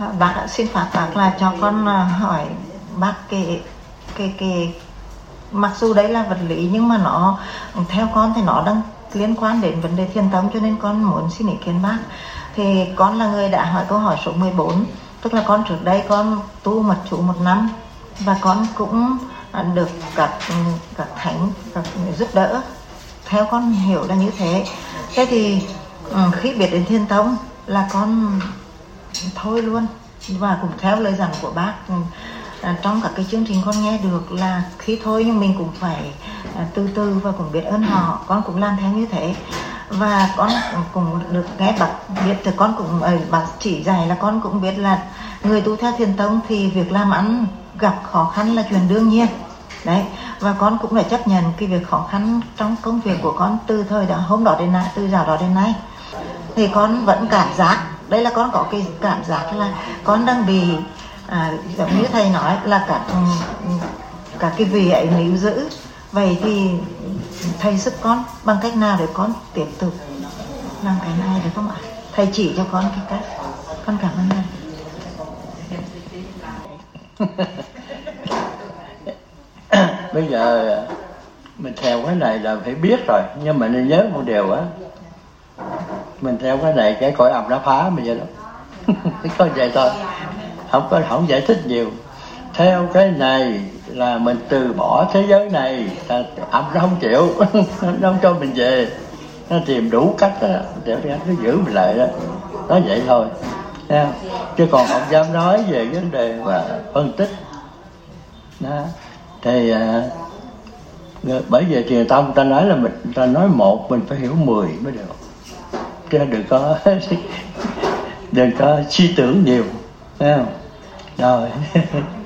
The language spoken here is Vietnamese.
À, bác ạ, xin phát bác là cho con à, hỏi bác cái cái cái mặc dù đấy là vật lý nhưng mà nó theo con thì nó đang liên quan đến vấn đề thiên tâm cho nên con muốn xin ý kiến bác. Thì con là người đã hỏi câu hỏi số 14 tức là con trước đây con tu mật chủ một năm và con cũng à, được các ừ, các thánh các giúp đỡ. Theo con hiểu là như thế. Thế thì ừ, khi biết đến thiên tông là con thôi luôn. Và cũng theo lời dặn của bác ừ, à, trong các cái chương trình con nghe được là khi thôi nhưng mình cũng phải à, từ từ và cũng biết ơn họ, con cũng làm theo như thế. Và con cũng được nghe bác biết, thì con cũng ừ, bác chỉ dạy là con cũng biết là người tu theo thiền tông thì việc làm ăn gặp khó khăn là chuyện đương nhiên. Đấy, và con cũng đã chấp nhận cái việc khó khăn trong công việc của con từ thời đó, hôm đó đến nay, từ giờ đó đến nay. Thì con vẫn cảm giác đây là con có cái cảm giác là con đang bị à, giống như thầy nói là cả ừ, cả cái vị ấy níu giữ. Vậy thì thầy giúp con bằng cách nào để con tiếp tục làm cái này được không ạ? Thầy chỉ cho con cái cách. Con cảm ơn thầy. Bây giờ mình theo cái này là phải biết rồi nhưng mà nên nhớ một điều á mình theo cái này cái cõi âm nó phá mình vậy đó. Có vậy thôi. Không có không giải thích nhiều. Theo cái này là mình từ bỏ thế giới này là âm nó không chịu. Nó không cho mình về. Nó tìm đủ cách đó, để nó giữ mình lại đó. Nó vậy thôi. Nha. chứ còn không dám nói về vấn đề và phân tích. Đó. thì à, bởi vì truyền tâm ta nói là mình ta nói một mình phải hiểu mười mới được. Ờ, đừng có đừng có suy tưởng nhiều thấy không? Rồi.